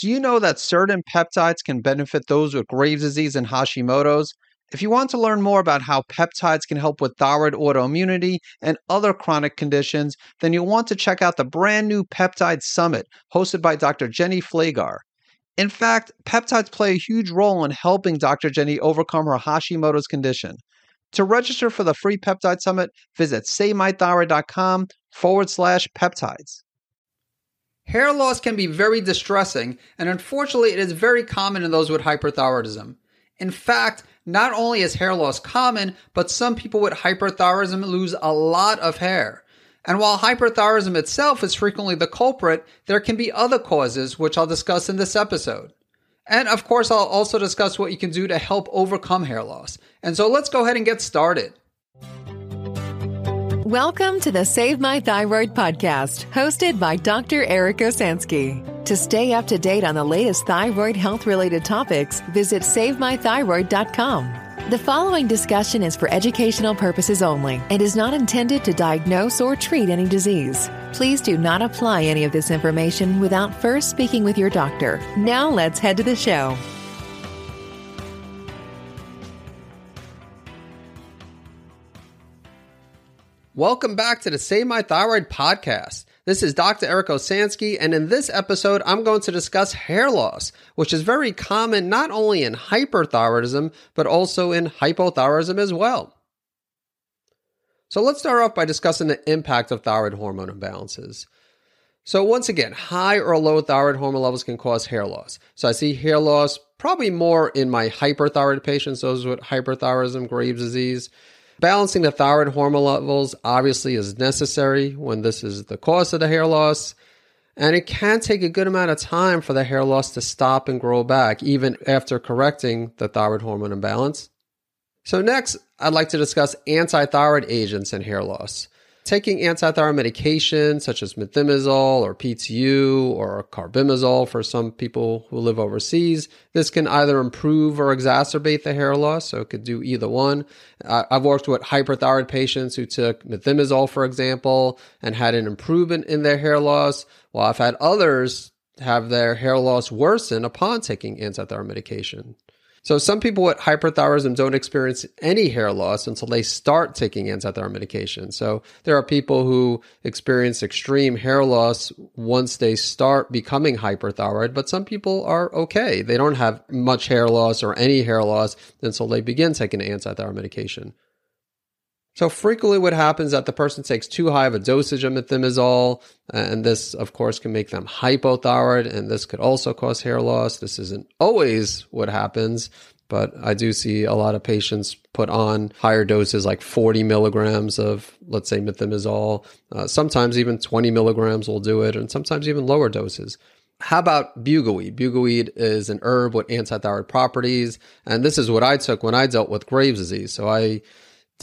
Do you know that certain peptides can benefit those with Graves' disease and Hashimoto's? If you want to learn more about how peptides can help with thyroid autoimmunity and other chronic conditions, then you'll want to check out the brand new Peptide Summit hosted by Dr. Jenny Flagar. In fact, peptides play a huge role in helping Dr. Jenny overcome her Hashimoto's condition. To register for the free peptide summit, visit savemythyroid.com forward slash peptides. Hair loss can be very distressing, and unfortunately, it is very common in those with hyperthyroidism. In fact, not only is hair loss common, but some people with hyperthyroidism lose a lot of hair. And while hyperthyroidism itself is frequently the culprit, there can be other causes, which I'll discuss in this episode. And of course, I'll also discuss what you can do to help overcome hair loss. And so let's go ahead and get started. Welcome to the Save My Thyroid podcast, hosted by Dr. Eric Osansky. To stay up to date on the latest thyroid health related topics, visit SaveMyThyroid.com. The following discussion is for educational purposes only and is not intended to diagnose or treat any disease. Please do not apply any of this information without first speaking with your doctor. Now let's head to the show. Welcome back to the Save My Thyroid podcast. This is Dr. Eric Osansky, and in this episode, I'm going to discuss hair loss, which is very common not only in hyperthyroidism, but also in hypothyroidism as well. So let's start off by discussing the impact of thyroid hormone imbalances. So once again, high or low thyroid hormone levels can cause hair loss. So I see hair loss probably more in my hyperthyroid patients, those with hyperthyroidism, Graves' disease. Balancing the thyroid hormone levels obviously is necessary when this is the cause of the hair loss. And it can take a good amount of time for the hair loss to stop and grow back, even after correcting the thyroid hormone imbalance. So, next, I'd like to discuss antithyroid agents and hair loss. Taking antithyroid medication such as methimazole or PTU or carbimazole for some people who live overseas, this can either improve or exacerbate the hair loss. So it could do either one. I've worked with hyperthyroid patients who took methimazole, for example, and had an improvement in their hair loss. While I've had others have their hair loss worsen upon taking antithyroid medication. So some people with hyperthyroidism don't experience any hair loss until they start taking antithyroid medication. So there are people who experience extreme hair loss once they start becoming hyperthyroid, but some people are okay. They don't have much hair loss or any hair loss until they begin taking antithyroid medication. So frequently what happens is that the person takes too high of a dosage of methimazole, and this of course can make them hypothyroid, and this could also cause hair loss. This isn't always what happens, but I do see a lot of patients put on higher doses like 40 milligrams of, let's say, methimazole. Uh, sometimes even 20 milligrams will do it, and sometimes even lower doses. How about bugleweed? Bugleweed is an herb with antithyroid properties, and this is what I took when I dealt with Graves' disease. So I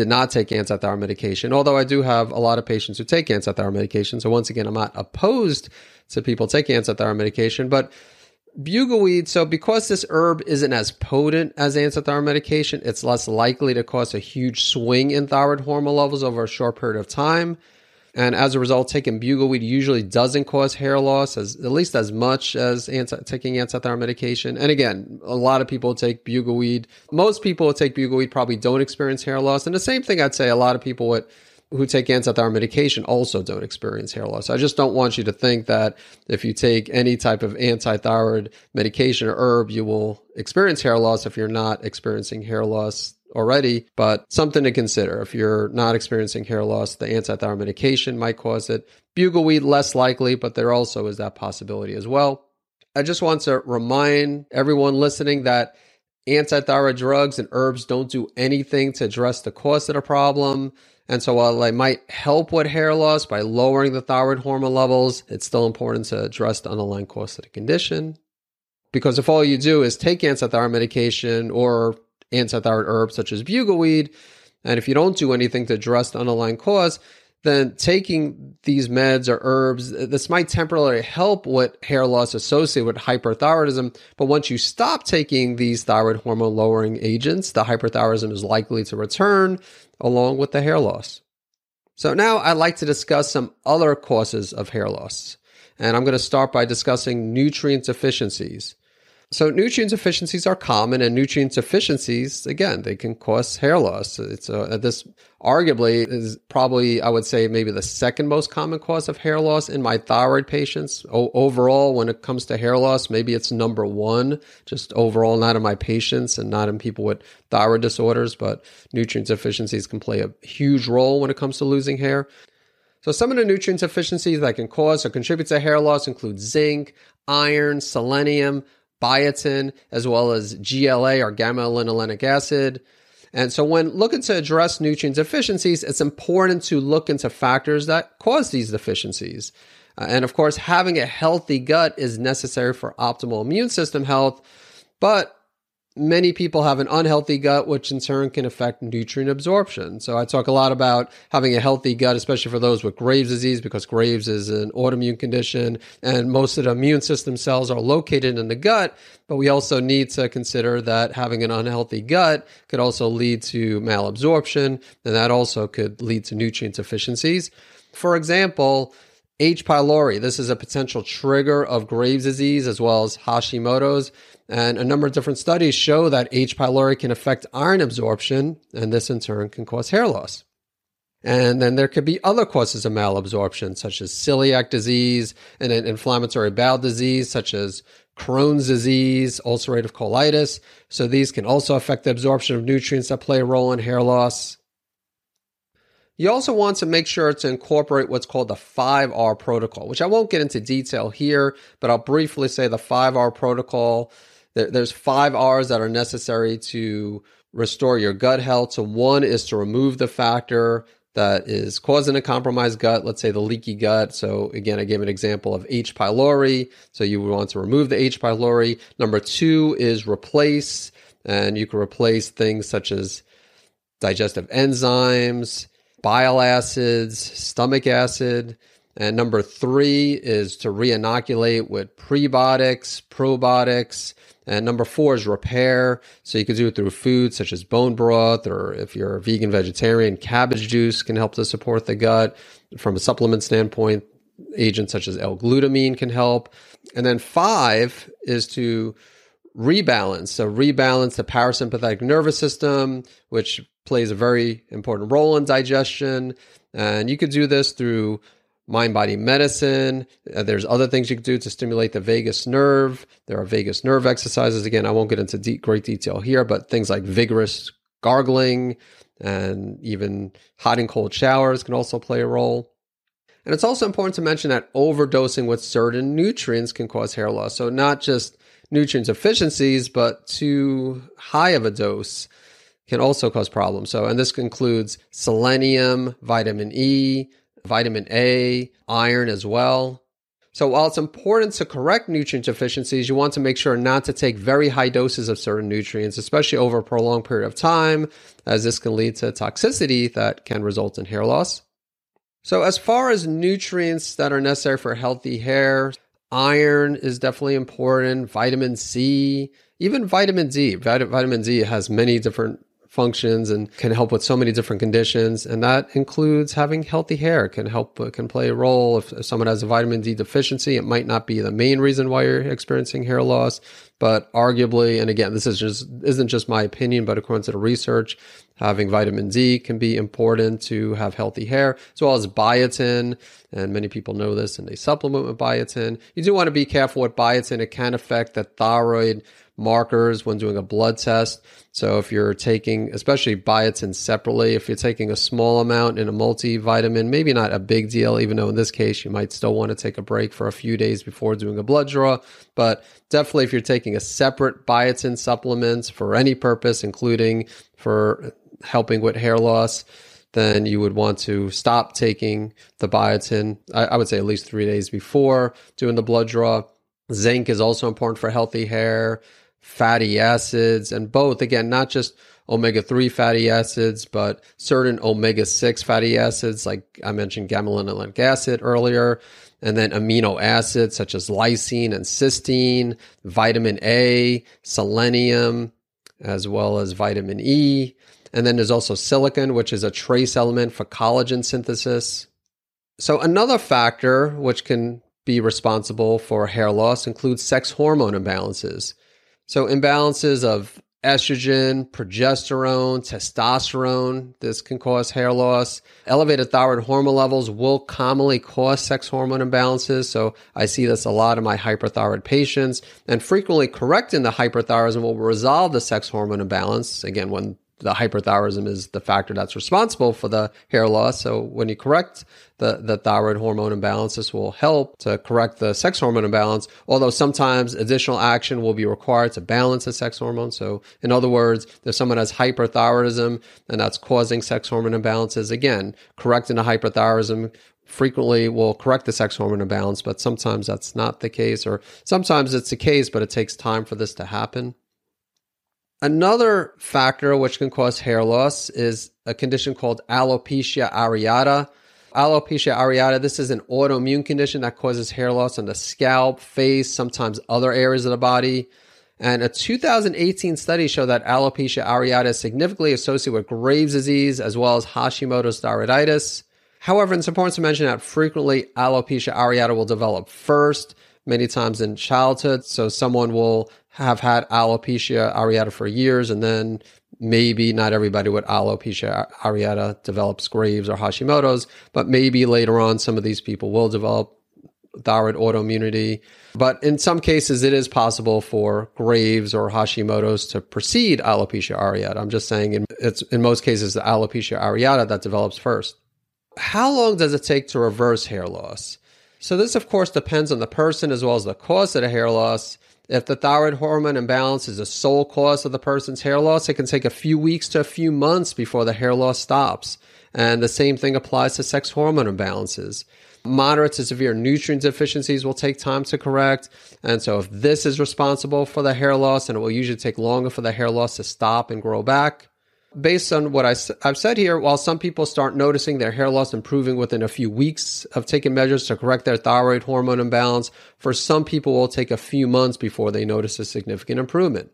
did not take antithyroid medication, although I do have a lot of patients who take antithyroid medication. So once again, I'm not opposed to people taking antithyroid medication, but bugleweed, so because this herb isn't as potent as antithyroid medication, it's less likely to cause a huge swing in thyroid hormone levels over a short period of time. And as a result, taking bugleweed usually doesn't cause hair loss as at least as much as anti, taking antithyroid medication. And again, a lot of people take bugleweed. Most people who take bugleweed probably don't experience hair loss. And the same thing I'd say a lot of people who take antithyroid medication also don't experience hair loss. I just don't want you to think that if you take any type of antithyroid medication or herb, you will experience hair loss if you're not experiencing hair loss already, but something to consider. If you're not experiencing hair loss, the antithyroid medication might cause it. Bugleweed, less likely, but there also is that possibility as well. I just want to remind everyone listening that antithyroid drugs and herbs don't do anything to address the cause of the problem. And so while they might help with hair loss by lowering the thyroid hormone levels, it's still important to address the underlying cause of the condition. Because if all you do is take antithyroid medication or antithyroid herbs such as bugleweed. And if you don't do anything to address the underlying cause, then taking these meds or herbs, this might temporarily help with hair loss associated with hyperthyroidism. But once you stop taking these thyroid hormone lowering agents, the hyperthyroidism is likely to return along with the hair loss. So now I'd like to discuss some other causes of hair loss. And I'm going to start by discussing nutrient deficiencies. So nutrient deficiencies are common, and nutrient deficiencies, again, they can cause hair loss. It's uh, this arguably is probably, I would say, maybe the second most common cause of hair loss in my thyroid patients. O- overall, when it comes to hair loss, maybe it's number one, just overall, not in my patients and not in people with thyroid disorders, but nutrient deficiencies can play a huge role when it comes to losing hair. So some of the nutrient deficiencies that can cause or contribute to hair loss include zinc, iron, selenium, biotin, as well as GLA or gamma linolenic acid. And so when looking to address nutrient deficiencies, it's important to look into factors that cause these deficiencies. Uh, and of course, having a healthy gut is necessary for optimal immune system health, but many people have an unhealthy gut, which in turn can affect nutrient absorption. So I talk a lot about having a healthy gut, especially for those with Graves' disease, because Graves is an autoimmune condition and most of the immune system cells are located in the gut. But we also need to consider that having an unhealthy gut could also lead to malabsorption, and that also could lead to nutrient deficiencies. For example, H. pylori, this is a potential trigger of Graves' disease as well as Hashimoto's. And a number of different studies show that H. pylori can affect iron absorption, and this in turn can cause hair loss. And then there could be other causes of malabsorption, such as celiac disease and an inflammatory bowel disease, such as Crohn's disease, ulcerative colitis. So these can also affect the absorption of nutrients that play a role in hair loss. You also want to make sure to incorporate what's called the 5R protocol, which I won't get into detail here, but I'll briefly say the 5R protocol there, there's five R's that are necessary to restore your gut health. So one is to remove the factor that is causing a compromised gut, let's say the leaky gut. So again, I gave an example of H. pylori. So you would want to remove the H. pylori. Number two is replace, and you can replace things such as digestive enzymes, bile acids, stomach acid. And number three is to reinoculate with prebiotics, probiotics, and number four is repair. So you can do it through foods such as bone broth, or if you're a vegan vegetarian, cabbage juice can help to support the gut. From a supplement standpoint, agents such as L-glutamine can help. And then five is to rebalance. So rebalance the parasympathetic nervous system, which plays a very important role in digestion. And you could do this through mind body medicine. Uh, there's other things you can do to stimulate the vagus nerve. There are vagus nerve exercises. Again, I won't get into deep, great detail here, but things like vigorous gargling and even hot and cold showers can also play a role. And it's also important to mention that overdosing with certain nutrients can cause hair loss. So, not just nutrient deficiencies, but too high of a dose can also cause problems. So, and this includes selenium, vitamin E, vitamin A, iron as well. So while it's important to correct nutrient deficiencies, you want to make sure not to take very high doses of certain nutrients, especially over a prolonged period of time, as this can lead to toxicity that can result in hair loss. So as far as nutrients that are necessary for healthy hair, iron is definitely important, vitamin C, even vitamin D. Vitamin D has many different functions and can help with so many different conditions. And that includes having healthy hair can help, uh, can play a role. If, if someone has a vitamin D deficiency, it might not be the main reason why you're experiencing hair loss, but arguably, and again, this is just, isn't just my opinion, but according to the research, having vitamin D can be important to have healthy hair, as well as biotin. And many people know this and they supplement with biotin. You do want to be careful with biotin. It can affect the thyroid markers when doing a blood test. So if you're taking, especially biotin separately, if you're taking a small amount in a multivitamin, maybe not a big deal, even though in this case you might still want to take a break for a few days before doing a blood draw. But definitely if you're taking a separate biotin supplement for any purpose, including for helping with hair loss, then you would want to stop taking the biotin. I, I would say at least three days before doing the blood draw. Zinc is also important for healthy hair fatty acids, and both, again, not just omega 3 fatty acids, but certain omega 6 fatty acids, like I mentioned gamma linolenic acid earlier, and then amino acids such as lysine and cysteine, vitamin A, selenium, as well as vitamin E. And then there's also silicon, which is a trace element for collagen synthesis. So, another factor which can be responsible for hair loss includes sex hormone imbalances. So, imbalances of estrogen, progesterone, testosterone. This can cause hair loss. Elevated thyroid hormone levels will commonly cause sex hormone imbalances. So I see this a lot in my hyperthyroid patients and frequently correcting the hyperthyroidism will resolve the sex hormone imbalance. Again, when the hyperthyroidism is the factor that's responsible for the hair loss. So when you correct the, the thyroid hormone imbalance, this will help to correct the sex hormone imbalance, although sometimes additional action will be required to balance the sex hormone. So in other words, if someone has hyperthyroidism and that's causing sex hormone imbalances, again, correcting the hyperthyroidism frequently will correct the sex hormone imbalance, but sometimes that's not the case, or sometimes it's the case, but it takes time for this to happen. Another factor which can cause hair loss is a condition called alopecia areata. Alopecia areata, this is an autoimmune condition that causes hair loss on the scalp, face, sometimes other areas of the body. And a 2018 study showed that alopecia areata is significantly associated with Graves' disease as well as Hashimoto's thyroiditis. However, it's important to mention that frequently alopecia areata will develop first, many times in childhood. So someone will have had alopecia areata for years and then maybe not everybody with alopecia areata develops Graves or Hashimoto's, but maybe later on some of these people will develop thyroid autoimmunity. But in some cases, it is possible for Graves or Hashimoto's to precede alopecia areata. I'm just saying in, it's in most cases the alopecia areata that develops first. How long does it take to reverse hair loss? So this, of course, depends on the person as well as the cause of the hair loss. If the thyroid hormone imbalance is the sole cause of the person's hair loss, it can take a few weeks to a few months before the hair loss stops. And the same thing applies to sex hormone imbalances. Moderate to severe nutrient deficiencies will take time to correct. And so, if this is responsible for the hair loss, and it will usually take longer for the hair loss to stop and grow back, based on what I, have said here, while some people start noticing their hair loss improving within a few weeks of taking measures to correct their thyroid hormone imbalance, for some people it will take a few months before they notice a significant improvement.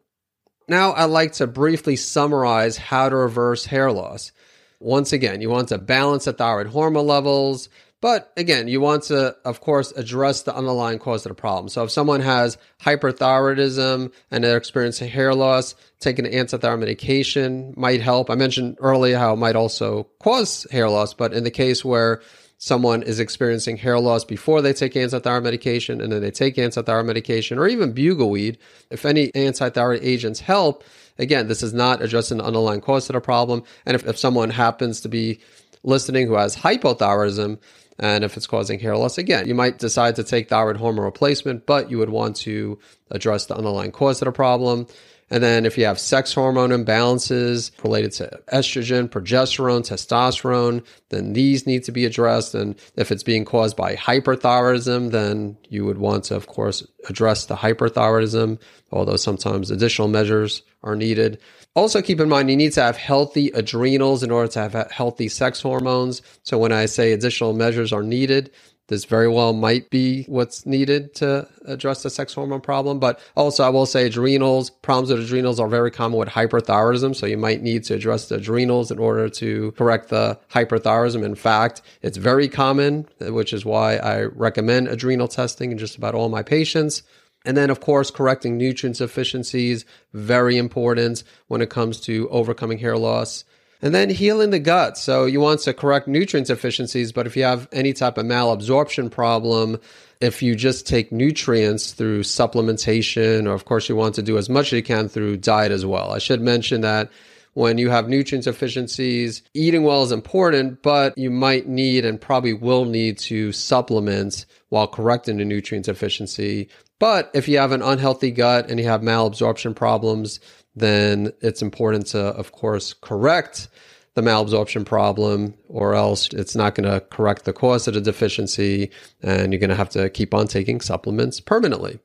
Now, I'd like to briefly summarize how to reverse hair loss. Once again, you want to balance the thyroid hormone levels, but again, you want to, of course, address the underlying cause of the problem. So if someone has hyperthyroidism and they're experiencing hair loss, taking an antithyroid medication might help. I mentioned earlier how it might also cause hair loss, but in the case where someone is experiencing hair loss before they take antithyroid medication and then they take antithyroid medication or even bugleweed, if any antithyroid agents help, again, this is not addressing the underlying cause of the problem. And if, if someone happens to be listening who has hypothyroidism, and if it's causing hair loss, again, you might decide to take thyroid hormone replacement, but you would want to address the underlying cause of the problem. And then if you have sex hormone imbalances related to estrogen, progesterone, testosterone, then these need to be addressed. And if it's being caused by hyperthyroidism, then you would want to, of course, address the hyperthyroidism, although sometimes additional measures are needed. Also, keep in mind you need to have healthy adrenals in order to have healthy sex hormones. So, when I say additional measures are needed, this very well might be what's needed to address the sex hormone problem. But also, I will say adrenals, problems with adrenals are very common with hyperthyroidism. So you might need to address the adrenals in order to correct the hyperthyroidism. In fact, it's very common, which is why I recommend adrenal testing in just about all my patients. And then, of course, correcting nutrient deficiencies, very important when it comes to overcoming hair loss. And then healing the gut. So you want to correct nutrient deficiencies, but if you have any type of malabsorption problem, if you just take nutrients through supplementation, or of course you want to do as much as you can through diet as well. I should mention that when you have nutrient deficiencies, eating well is important, but you might need and probably will need to supplement while correcting the nutrient deficiency. But if you have an unhealthy gut and you have malabsorption problems, then it's important to, of course, correct the malabsorption problem, or else it's not going to correct the cause of the deficiency, and you're going to have to keep on taking supplements permanently.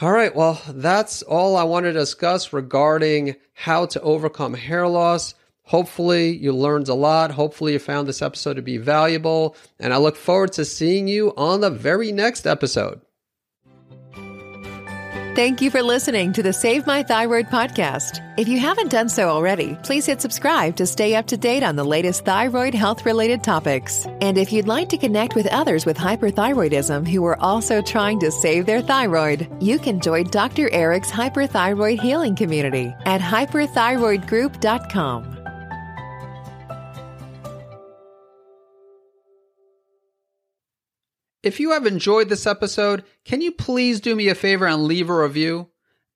All right, well, that's all I wanted to discuss regarding how to overcome hair loss. Hopefully, you learned a lot. Hopefully, you found this episode to be valuable, and I look forward to seeing you on the very next episode. Thank you for listening to the Save My Thyroid podcast. If you haven't done so already, please hit subscribe to stay up to date on the latest thyroid health related topics. And if you'd like to connect with others with hyperthyroidism who are also trying to save their thyroid, you can join Dr. Eric's Hyperthyroid Healing Community at hyperthyroidgroup.com. If you have enjoyed this episode, can you please do me a favor and leave a review?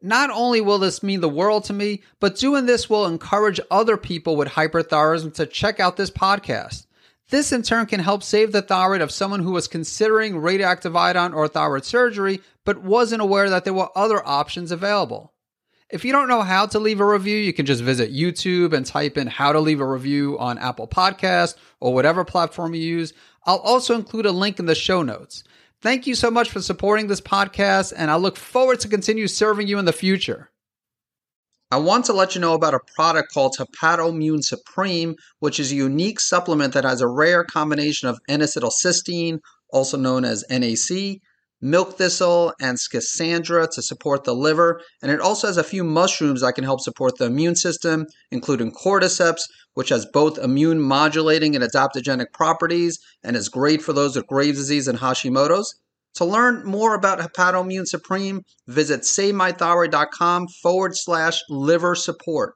Not only will this mean the world to me, but doing this will encourage other people with hyperthyroidism to check out this podcast. This in turn can help save the thyroid of someone who was considering radioactive iodine or thyroid surgery, but wasn't aware that there were other options available. If you don't know how to leave a review, you can just visit YouTube and type in how to leave a review on Apple Podcast or whatever platform you use. I'll also include a link in the show notes. Thank you so much for supporting this podcast, and I look forward to continue serving you in the future. I want to let you know about a product called Hepatoimmune Supreme, which is a unique supplement that has a rare combination of N-acetylcysteine, also known as NAC, milk thistle, and schisandra to support the liver. And it also has a few mushrooms that can help support the immune system, including cordyceps, which has both immune modulating and adaptogenic properties and is great for those with Graves' disease and Hashimoto's. To learn more about Hepatoimmune Supreme, visit SaveMyThyroid.com forward slash liver support.